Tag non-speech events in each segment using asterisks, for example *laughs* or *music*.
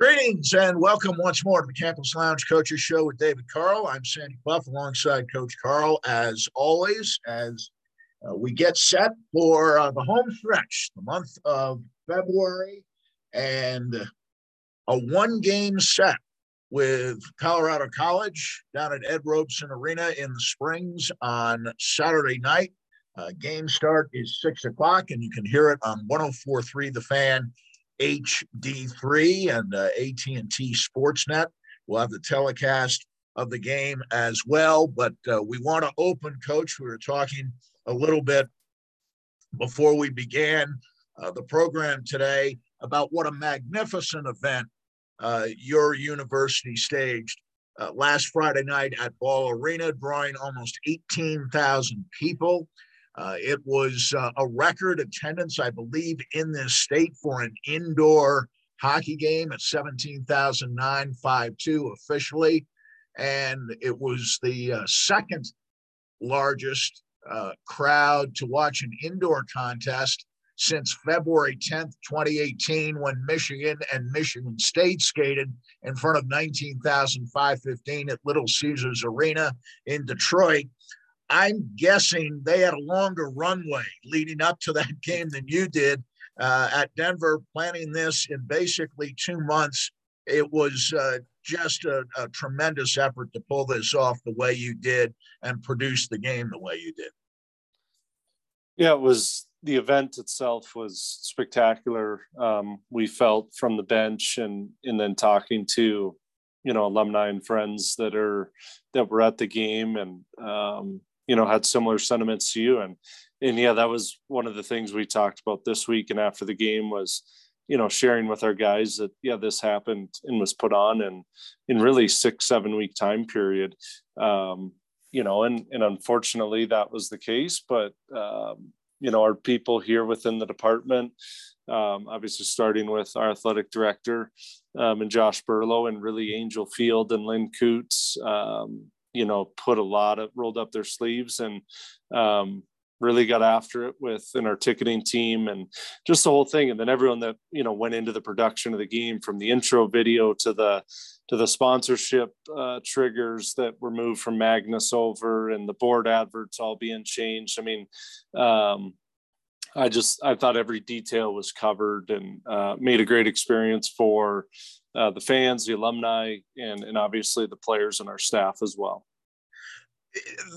Greetings and welcome once more to the Campus Lounge Coaches Show with David Carle. I'm Sandy Clough alongside Coach Carle as always, as uh, we get set for uh, the home stretch, the month of February, and a one game set with Colorado College down at Ed Robson Arena in the Springs on Saturday night. Uh, game start is six o'clock, and you can hear it on 104.3 The Fan HD3 and uh, AT&T Sportsnet. We'll have the telecast of the game as well. But uh, we want to open, Coach. We were talking a little bit before we began uh, the program today about what a magnificent event uh, your university staged uh, last Friday night at Ball Arena, drawing almost 18,000 people. Uh, it was uh, a record attendance, I believe, in this state for an indoor hockey game at 17,952 officially. And it was the uh, second largest uh, crowd to watch an indoor contest since February 10th, 2018, when Michigan and Michigan State skated in front of 19,515 at Little Caesars Arena in Detroit. I'm guessing they had a longer runway leading up to that *laughs* game than you did uh, at Denver, planning this in basically two months. It was uh, just a, a, tremendous effort to pull this off the way you did and produce the game the way you did. Yeah, it was the event itself was spectacular. Um, we felt from the bench and and then talking to you know alumni and friends that are that were at the game and um, you know had similar sentiments to you. And and yeah that was one of the things we talked about this week and after the game was you know sharing with our guys that yeah this happened and was put on and in really six seven week time period. Um, you know and and unfortunately that was the case but um, you know our people here within the department um, obviously starting with our athletic director um, and Josh Berlo and really Angel Field and Lynn Coots um, you know put a lot of rolled up their sleeves and um, really got after it with in our ticketing team and just the whole thing. And then everyone that you know went into the production of the game from the intro video to the to the sponsorship uh, triggers that were moved from Magness over and the board adverts all being changed. I mean um, i just i thought every detail was covered and uh, made a great experience for uh, the fans, the alumni, and, and obviously the players and our staff as well.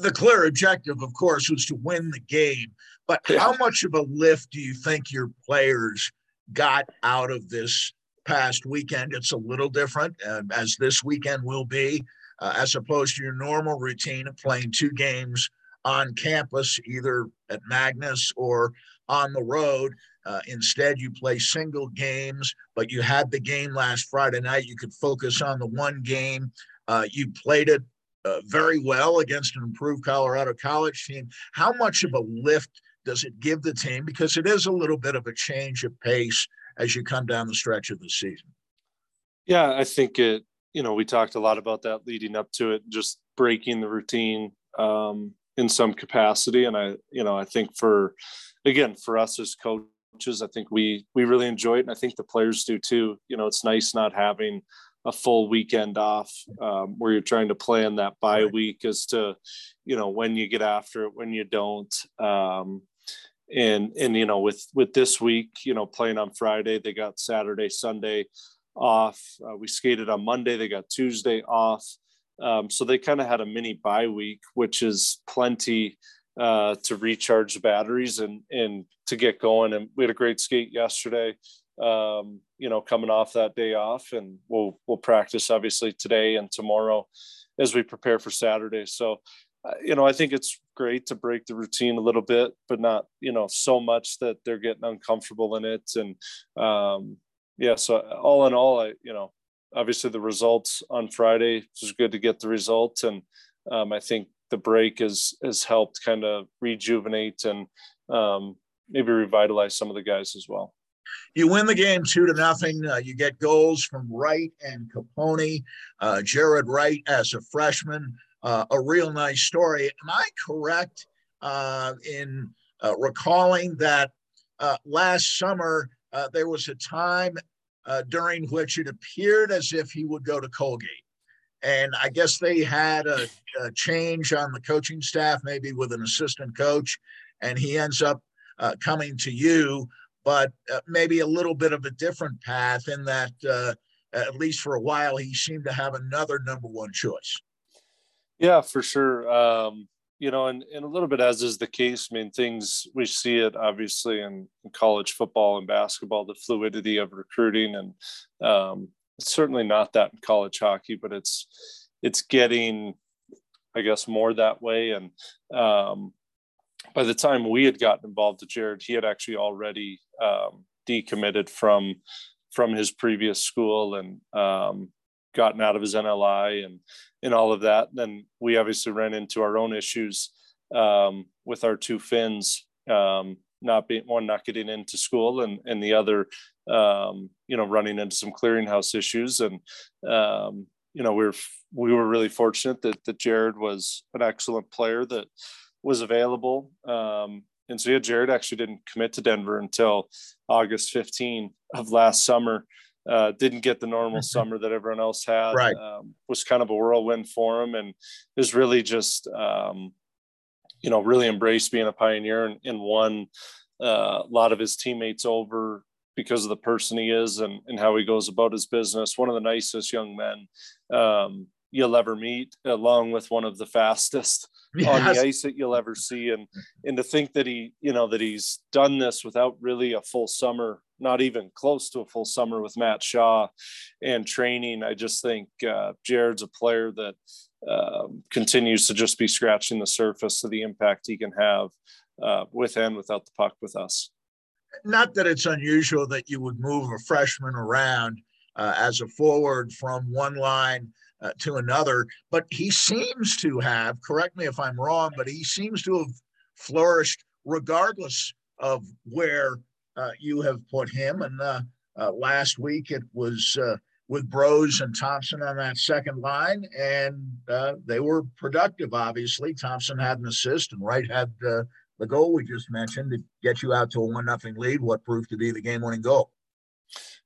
The clear objective, of course, was to win the game. But yeah. how much of a lift do you think your players got out of this past weekend? It's a little different, uh, as this weekend will be, uh, as opposed to your normal routine of playing two games on campus, either at Magness or on the road. Uh, instead, you play single games, but you had the game last Friday night. You could focus on the one game. Uh, you played it uh, very well against an improved Colorado College team. How much of a lift does it give the team? Because it is a little bit of a change of pace as you come down the stretch of the season. Yeah, I think it, you know, we talked a lot about that leading up to it, just breaking the routine um, in some capacity. And I, you know, I think for, again, for us as coaches, coaches. I think we we really enjoy it, and I think the players do too. You know, it's nice not having a full weekend off um, where you're trying to plan that bye right. week as to you know when you get after it, when you don't. Um, and and you know with with this week, you know, playing on Friday, they got Saturday, Sunday off. Uh, we skated on Monday, they got Tuesday off. Um, so they kind of had a mini bye week, which is plenty uh, to recharge the batteries and and to get going. And we had a great skate yesterday. Um, you know, coming off that day off, and we'll we'll practice obviously today and tomorrow as we prepare for Saturday. So, uh, you know, I think it's great to break the routine a little bit, but not you know so much that they're getting uncomfortable in it. And um, yeah, so all in all, I you know, obviously the results on Friday it was good to get the results, and um, I think the break has has helped kind of rejuvenate and um, maybe revitalize some of the guys as well. You win the game two to nothing. Uh, you get goals from Wright and Caponi. Uh, Jared Wright as a freshman, uh, a real nice story. Am I correct uh, in uh, recalling that uh, last summer there was a time during which it appeared as if he would go to Colgate. And I guess they had a, a change on the coaching staff, maybe with an assistant coach, and he ends up uh, coming to you, but uh, maybe a little bit of a different path in that, uh, at least for a while, he seemed to have another number one choice. Yeah, for sure. Um, you know, and, and a little bit as is the case, I mean, things we see it obviously in, in college football and basketball, the fluidity of recruiting, and um, certainly not that in college hockey, but it's it's getting, I guess, more that way. And um, by the time we had gotten involved with Jared, he had actually already um, decommitted from from his previous school and um, gotten out of his NLI and and all of that. And then we obviously ran into our own issues um, with our two Finns, um, not being one not getting into school, and and the other, um, you know, running into some clearinghouse issues. And um, you know, we were we were really fortunate that that Jared was an excellent player that was available. Um, and so yeah, Jared actually didn't commit to Denver until August 15 of last summer uh, didn't get the normal mm-hmm. summer that everyone else had. Right. Um, was kind of a whirlwind for him, and is really just um, you know really embraced being a pioneer and, and won uh, a lot of his teammates over because of the person he is and, and how he goes about his business. One of the nicest young men um, you'll ever meet, along with one of the fastest yes. *laughs* on the ice that you'll ever see. And and to think that he, you know, that he's done this without really a full summer not even close to a full summer with Matt Shaw and training. I just think uh, Jared's a player that uh, continues to just be scratching the surface of the impact he can have uh, with and without the puck with us. Not that it's unusual that you would move a freshman around uh, as a forward from one line uh, to another, but he seems to have, correct me if I'm wrong, but he seems to have flourished regardless of where uh, you have put him. And uh, last week it was with Broz and Thompson on that second line, and they were productive. Obviously, Thompson had an assist, and Wright had the goal we just mentioned to get you out to a one nothing lead. What proved to be the game winning goal.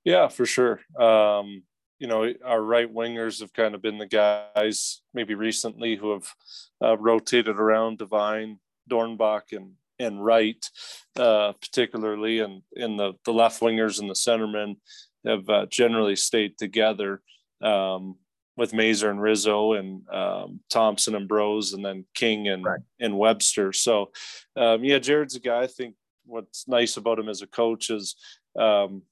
Yeah, for sure. Um, you know, our right wingers have kind of been the guys maybe recently who have uh, rotated around Devine, Dornbach, and and Wright, uh, particularly, and in the the left wingers and the centermen have uh, generally stayed together um, with Mazur and Rizzo and um, Thompson and Broz, and then King and right. and Webster. So, um, yeah, Jared's a guy. I think what's nice about him as a coach is. Um,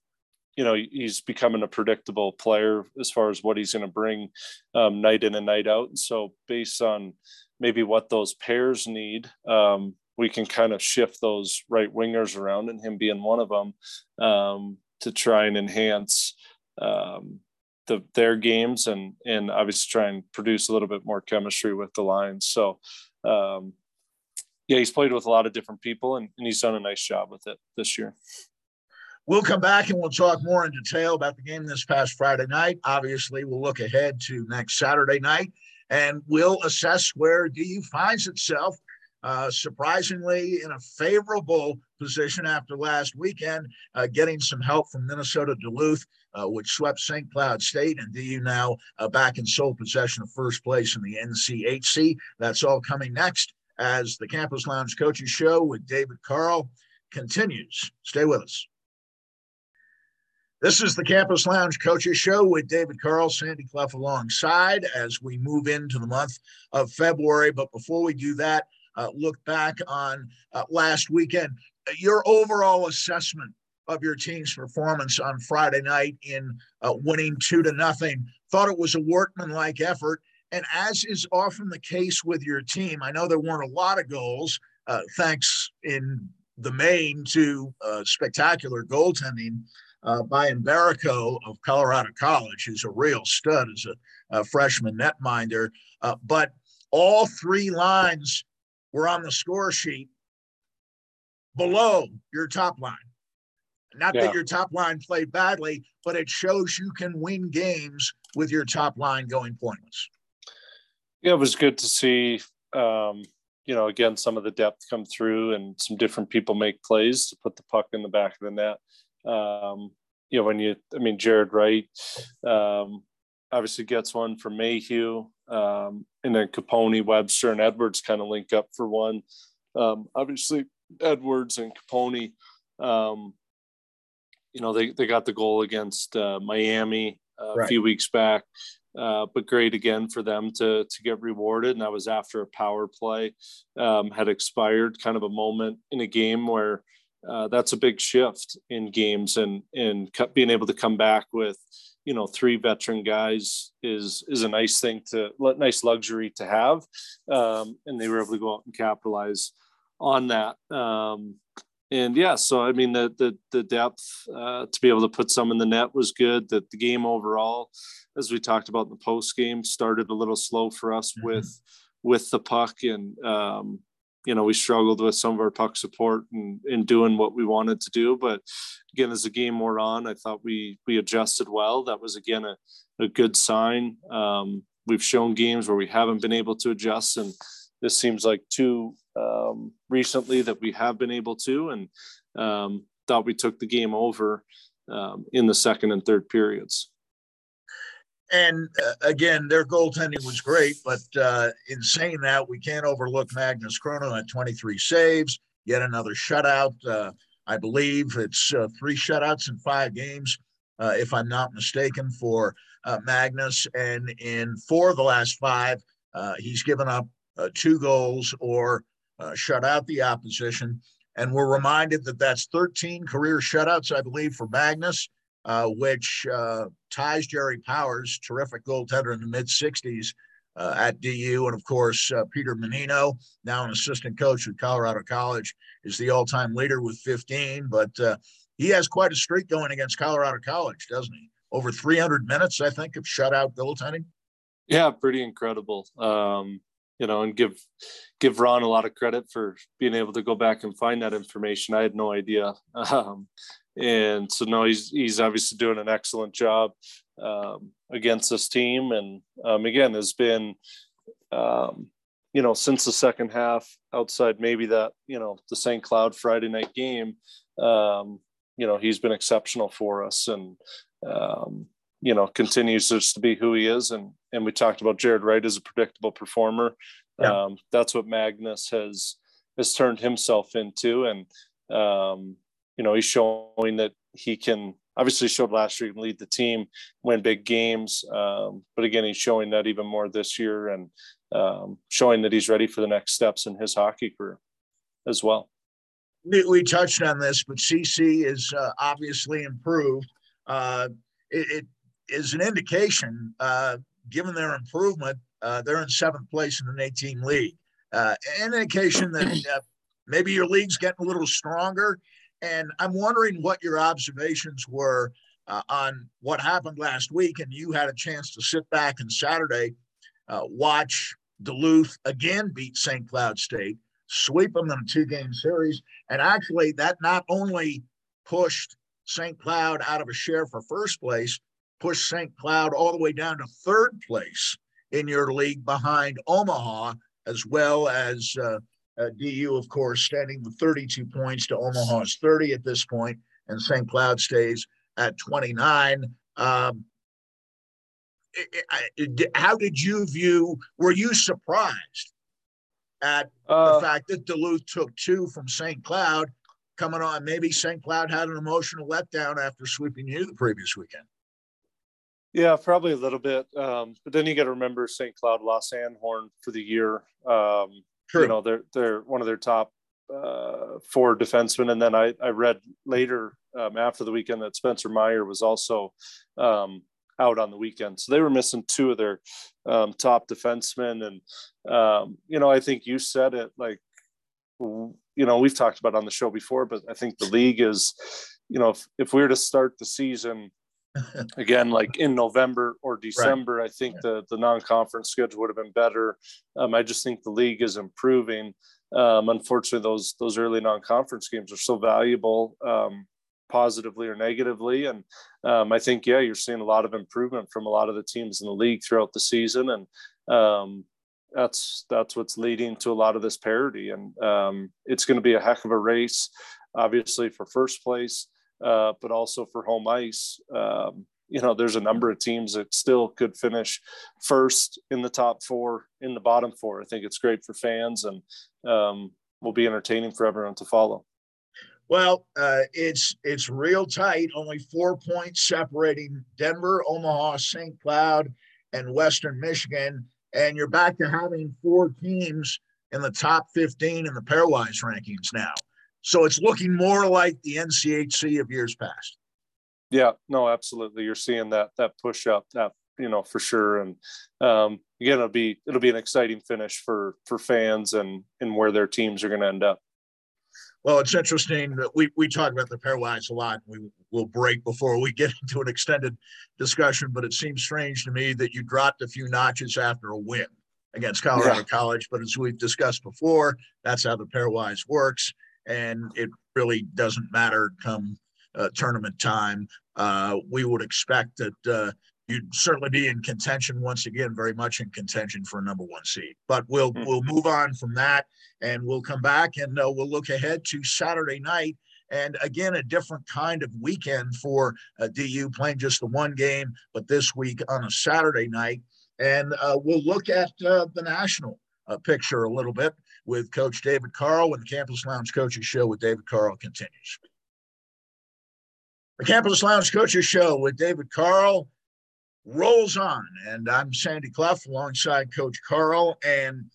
you know he's becoming a predictable player as far as what he's going to bring um, night in and night out. And so, based on maybe what those pairs need, um, we can kind of shift those right wingers around, and him being one of them, um, to try and enhance um, the, their games and and obviously try and produce a little bit more chemistry with the lines. So, um, yeah, he's played with a lot of different people, and, and he's done a nice job with it this year. We'll come back and we'll talk more in detail about the game this past Friday night. Obviously, we'll look ahead to next Saturday night and we'll assess where DU finds itself uh, surprisingly in a favorable position after last weekend, uh, getting some help from Minnesota Duluth, uh, which swept St. Cloud State, and DU now uh, back in sole possession of first place in the NCHC. That's all coming next as the Campus Lounge Coaches Show with David Carle continues. Stay with us. This is the Campus Lounge Coaches Show with David Carle, Sandy Clough alongside as we move into the month of February. But before we do that, uh, look back on uh, last weekend. Your overall assessment of your team's performance on Friday night in uh, winning two to nothing. Thought it was a workmanlike effort. And as is often the case with your team, I know there weren't a lot of goals, uh, thanks in the main to uh, spectacular goaltending uh, by Mbereko of Colorado College, who's a real stud as a, a freshman netminder. Uh, but all three lines were on the score sheet below your top line. Not yeah. that your top line played badly, but it shows you can win games with your top line going pointless. Yeah, it was good to see. Um, you know, again, some of the depth come through and some different people make plays to put the puck in the back of the net. Um, you know, when you, I mean, Jared Wright um, obviously gets one for Mayhew, um, and then Caponi, Webster, and Edwards kind of link up for one. Um, obviously, Edwards and Caponi. um, you know, they, they got the goal against uh, Miami uh, right. a few weeks back. Uh, but great again for them to to get rewarded. And that was after a power play um, had expired, kind of a moment in a game where uh, that's a big shift in games, and and being able to come back with you know three veteran guys is is a nice thing to nice luxury to have, um, and they were able to go out and capitalize on that. Um, and yeah, so I mean the the the depth uh, to be able to put some in the net was good. That the game overall as we talked about in the post game, started a little slow for us mm-hmm. with with the puck, and um, you know we struggled with some of our puck support and in doing what we wanted to do. But again, as the game wore on, I thought we we adjusted well. That was again a, a good sign. Um, we've shown games where we haven't been able to adjust, and this seems like two um, recently that we have been able to, and um, thought we took the game over um, in the second and third periods. And uh, again, their goaltending was great, but uh, in saying that, we can't overlook Magnus Chrona at 23 saves, yet another shutout. Uh, I believe it's uh, three shutouts in five games, uh, if I'm not mistaken, for uh, Magnus. And in four of the last five, he's given up two goals or shut out the opposition. And we're reminded that that's 13 career shutouts, I believe, for Magnus uh, which uh, ties Jerry Powers, terrific goaltender in the mid 60s uh, at DU. And of course, uh, Peter Mannino, now an assistant coach at Colorado College, is the all time leader with 15. But uh, he has quite a streak going against Colorado College, doesn't he? Over 300 minutes, I think, of shutout goaltending. Yeah, pretty incredible. Um, you know, and give give Ron a lot of credit for being able to go back and find that information. I had no idea. *laughs* Um, and so no, he's he's obviously doing an excellent job um, against this team, and um, again has been, um, you know, since the second half, outside maybe that you know the St. Cloud Friday night game, um, you know, he's been exceptional for us, and um, you know continues just to be who he is, and and we talked about Jared Wright as a predictable performer. Yeah. Um, that's what Magnus has has turned himself into, and um, you know, he's showing that he can obviously showed last year he can lead the team, win big games. Um, but again, he's showing that even more this year and um, showing that he's ready for the next steps in his hockey career as well. We touched on this, but CC is uh, obviously improved. Uh, it, it is an indication, uh, given their improvement, uh, they're in seventh place in an 18 league. Uh, an indication that *clears throat* uh, maybe your league's getting a little stronger and I'm wondering what your observations were uh, on what happened last week. And you had a chance to sit back and Saturday uh, watch Duluth again beat St. Cloud State, sweep them in a two game series. And actually, that not only pushed St. Cloud out of a share for first place, pushed St. Cloud all the way down to third place in your league behind Omaha, as well as uh, uh, DU, of course, standing with 32 points to Omaha's 30 at this point, and St. Cloud stays at 29. Um, how did you view? Were you surprised at uh, the fact that Duluth took two from St. Cloud coming on? Maybe St. Cloud had an emotional letdown after sweeping you the previous weekend. Yeah, probably a little bit. Um, but then you got to remember St. Cloud lost Anhorn for the year. Um, True. You know, they're they're one of their top uh, four defensemen, and then I I read later um, after the weekend that Spencer Meier was also um, out on the weekend, so they were missing two of their um, top defensemen, and um, you know I think you said it like you know we've talked about on the show before, but I think the league is you know if, if we were to start the season *laughs* again like in november or december right. i think yeah. the the non-conference schedule would have been better. Um, i just think the league is improving. Um, unfortunately those those early non-conference games are so valuable um, positively or negatively. And um, i think yeah you're seeing a lot of improvement from a lot of the teams in the league throughout the season. And um, that's that's what's leading to a lot of this parity. And um, it's going to be a heck of a race obviously for first place uh, but also for home ice. Um, you know, there's a number of teams that still could finish first in the top four, in the bottom four. I think it's great for fans and um, will be entertaining for everyone to follow. Well, uh, it's it's real tight. Only four points separating Denver, Omaha, St. Cloud, and Western Michigan, and you're back to having four teams in the top 15 in the pairwise rankings now. So it's looking more like the NCHC of years past. Yeah, no, absolutely. You're seeing that that push up, that you know for sure. And um, again, it'll be it'll be an exciting finish for for fans and and where their teams are going to end up. Well, it's interesting that we, we talk about the pairwise a lot. We will break before we get *laughs* into an extended discussion, but it seems strange to me that you dropped a few notches after a win against Colorado yeah. College. But as we've discussed before, that's how the pairwise works. And it really doesn't matter come uh, tournament time. Uh, we would expect that uh, you'd certainly be in contention once again, very much in contention for a number one seed. But we'll mm-hmm. we'll move on from that, and we'll come back and uh, we'll look ahead to Saturday night. And again, a different kind of weekend for uh, DU playing just the one game, but this week on a Saturday night. And uh, we'll look at uh, the national uh, picture a little bit with Coach David Carle when the Campus Lounge Coaches Show with David Carle continues. The Campus Lounge Coaches Show with David Carle rolls on. And I'm Sandy Clough alongside Coach Carle. And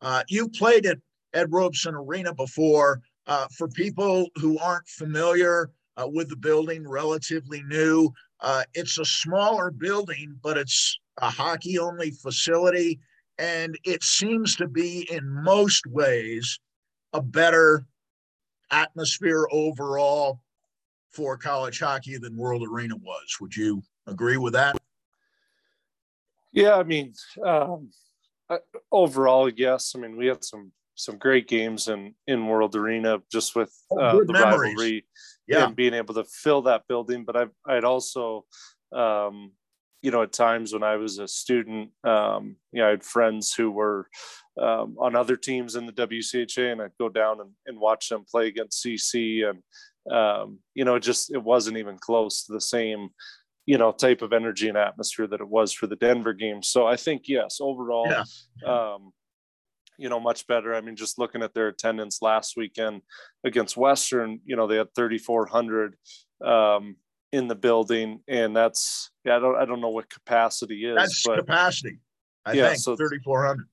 uh, you played at Ed Robson Arena before. Uh, for people who aren't familiar uh, with the building, relatively new, uh, it's a smaller building, but it's a hockey only facility. And it seems to be, in most ways, a better atmosphere overall for college hockey than World Arena was. Would you agree with that? Yeah, I mean, um, overall, yes. I mean, we had some some great games in in World Arena just with oh, uh, the memories. rivalry yeah. and being able to fill that building. But I've I'd also, um, you know, at times when I was a student, um, you know, I had friends who were um, on other teams in the WCHA, and I'd go down and, and watch them play against CC, and um, you know, it just it wasn't even close to the same you know type of energy and atmosphere that it was for the Denver game. So I think yes, overall, yeah. um, you know, much better. I mean, just looking at their attendance last weekend against Western, you know, they had 3,400 um, in the building, and that's yeah, I don't I don't know what capacity is. That's but, capacity. I yeah, think so 3,400.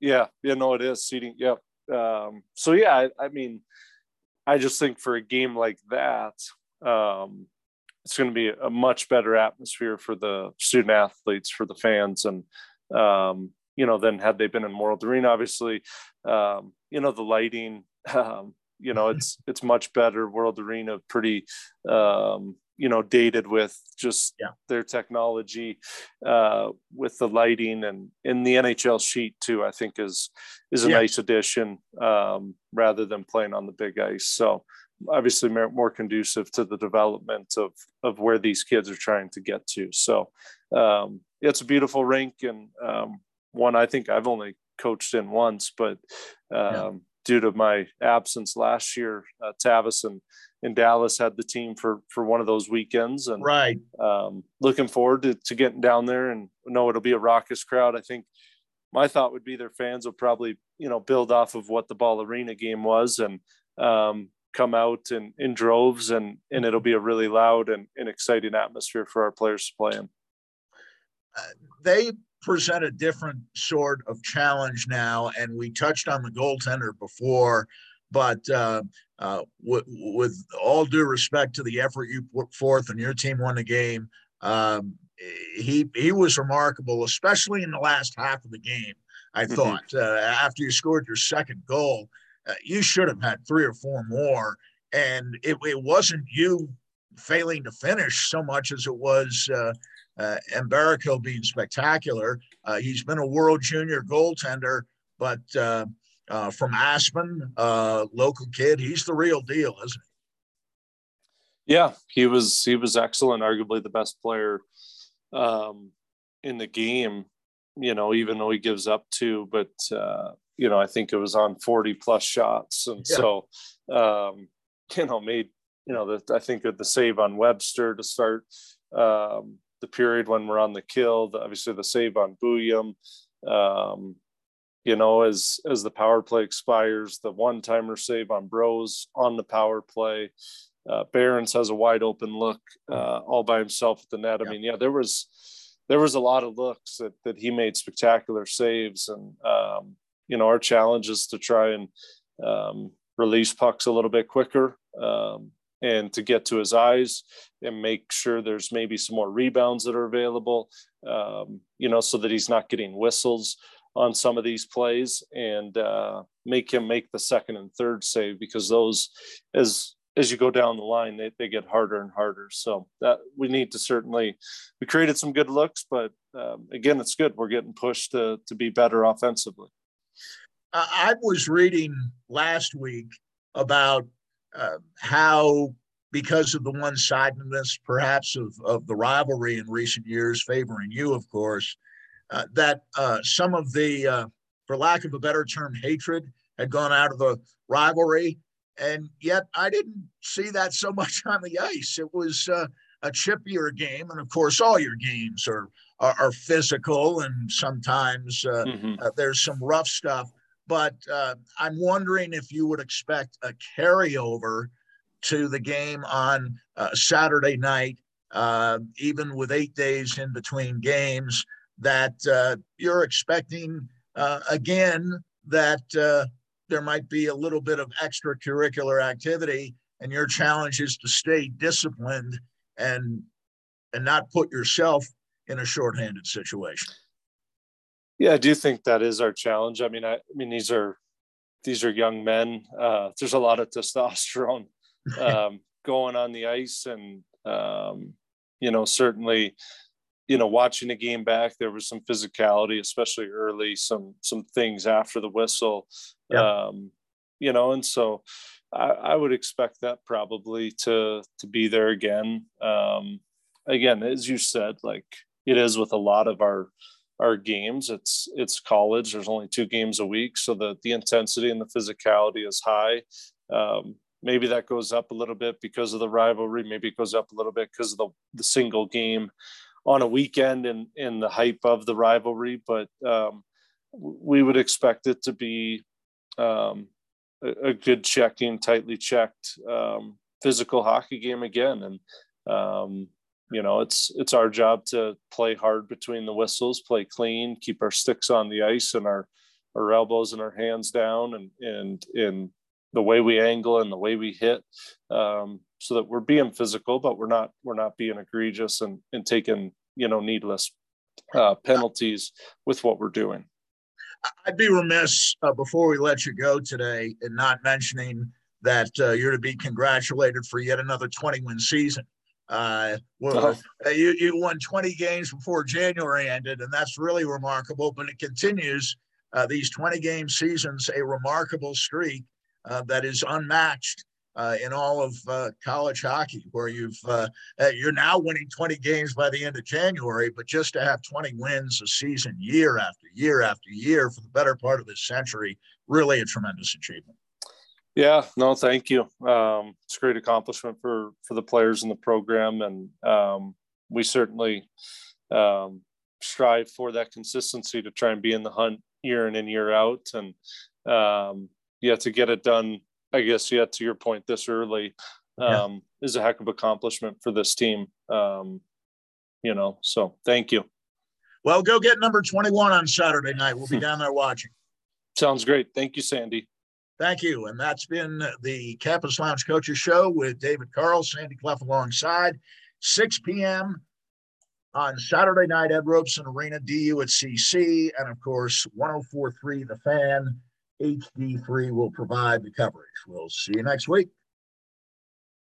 Yeah, you know it is seating. Yep. Um, so yeah, I, I mean, I just think for a game like that, um, it's going to be a much better atmosphere for the student athletes, for the fans, and um, you know, than had they been in World Arena. Obviously, um, you know, the lighting, *laughs* um, you know, it's it's much better. World Arena, pretty, um, you know, dated with just yeah. their technology, uh, with the lighting and in the NHL sheet too. I think is is a yeah. nice addition um, rather than playing on the big ice. So obviously more conducive to the development of of where these kids are trying to get to. So um, it's a beautiful rink and um, one I think I've only coached in once, but um, yeah. Due to my absence last year, uh, Tavis and in Dallas had the team for for one of those weekends and right um, looking forward to, to getting down there and know it'll be a raucous crowd i think my thought would be their fans will probably you know build off of what the ball arena game was and um, come out in, in droves and, and it'll be a really loud and, and exciting atmosphere for our players to play in. Uh, they present a different sort of challenge now, and we touched on the goaltender before, but uh, uh, w- with all due respect to the effort you put forth and your team won the game, um, he he was remarkable, especially in the last half of the game. I mm-hmm. thought uh, after you scored your second goal, uh, you should have had three or four more. And it, it wasn't you failing to finish so much as it was uh, uh, Mbereko being spectacular. Uh, he's been a world junior goaltender, but uh, uh, from Aspen, uh, local kid, he's the real deal, isn't he? Yeah, he was. He was excellent. Arguably the best player um, in the game. You know, even though he gives up two, but uh, you know, I think it was on 40 plus shots. And yeah. so, um, you know, made, you know, the, I think of the save on Webster to start um, the period when we're on the kill. The, obviously, the save on Buium. Um, you know, as as the power play expires, the one timer save on Broz on the power play. Uh, Behrens has a wide open look uh, all by himself at the net. I yeah. mean, yeah, there was there was a lot of looks that that he made spectacular saves, and um, you know, our challenge is to try and um, release pucks a little bit quicker um, and to get to his eyes and make sure there's maybe some more rebounds that are available, um, you know, so that he's not getting whistles on some of these plays and uh, make him make the second and third save because those, as as you go down the line, they, they get harder and harder. So that we need to certainly, we created some good looks, but um, again, it's good. We're getting pushed to, to be better offensively. I was reading last week about uh, how, because of the one sidedness perhaps of, of the rivalry in recent years, favoring you, of course, uh, that uh, some of the, uh, for lack of a better term, hatred had gone out of the rivalry. And yet I didn't see that so *laughs* much on the ice. It was uh, a chippier game. And of course, all your games are, are, are physical and sometimes uh, mm-hmm. there's some rough stuff but uh, I'm wondering if you would expect a carryover to the game on uh, Saturday night, uh, even with eight days in between games, that uh, you're expecting uh, again that uh, there might be a little bit of extracurricular activity, and your challenge is to stay disciplined and and not put yourself in a shorthanded situation. Yeah, I do think that is our challenge. I mean, I, I mean these are these are young men. Uh, there's a lot of *laughs* testosterone um, going on the ice, and um, you know, certainly, you know, watching the game back, there was some physicality, especially early. Some some things after the whistle, um, you know, and so I, I, would expect that probably to to be there again. Um, again, as you said, like it is with a lot of our our games. It's it's college. There's only two games a week, so the the intensity and the physicality is high. Um, maybe that goes up a little bit because of the rivalry. Maybe it goes up a little bit because of the the single game on a weekend and in the hype of the rivalry. But um, we would expect it to be um, a, a, good checking, tightly checked um, physical hockey game again, and um, you know it's it's our job to play hard between the whistles play clean keep our sticks on the ice and our our elbows and our hands down and and in the way we angle and the way we hit um, so that we're being physical but we're not we're not being egregious and and taking you know needless uh, penalties with what we're doing. I'd be remiss uh, before we let you go today in not mentioning that uh, you're to be congratulated for yet another 20 win season uh, well, uh, you, you won 20 games before January ended, and that's really remarkable. But it continues uh, these 20 game seasons, a remarkable streak uh, that is unmatched uh, in all of uh, college hockey, where you've uh, uh you're now winning 20 games by the end of January, but just to have 20 wins a season, year after year after year, for the better part of this century, really a tremendous achievement. Yeah, no, thank you. Um, it's a great accomplishment for for the players in the program, and um, we certainly um, strive for that consistency to try and be in the hunt year in and year out. And um, yeah, to get it done, I guess, yeah, to your point, this early yeah. Um, is a heck of accomplishment for this team. Um, you know, so thank you. Well, go get number 21 on Saturday night. We'll be *laughs* down there watching. Sounds great. Thank you, Sandy. Thank you. And that's been the Campus Lounge Coaches Show with David Carle, Sandy Clough alongside. 6 p.m. on Saturday night at Robson Arena, DU at CC. And of course, 1043 The Fan, HD3 will provide the coverage. We'll see you next week.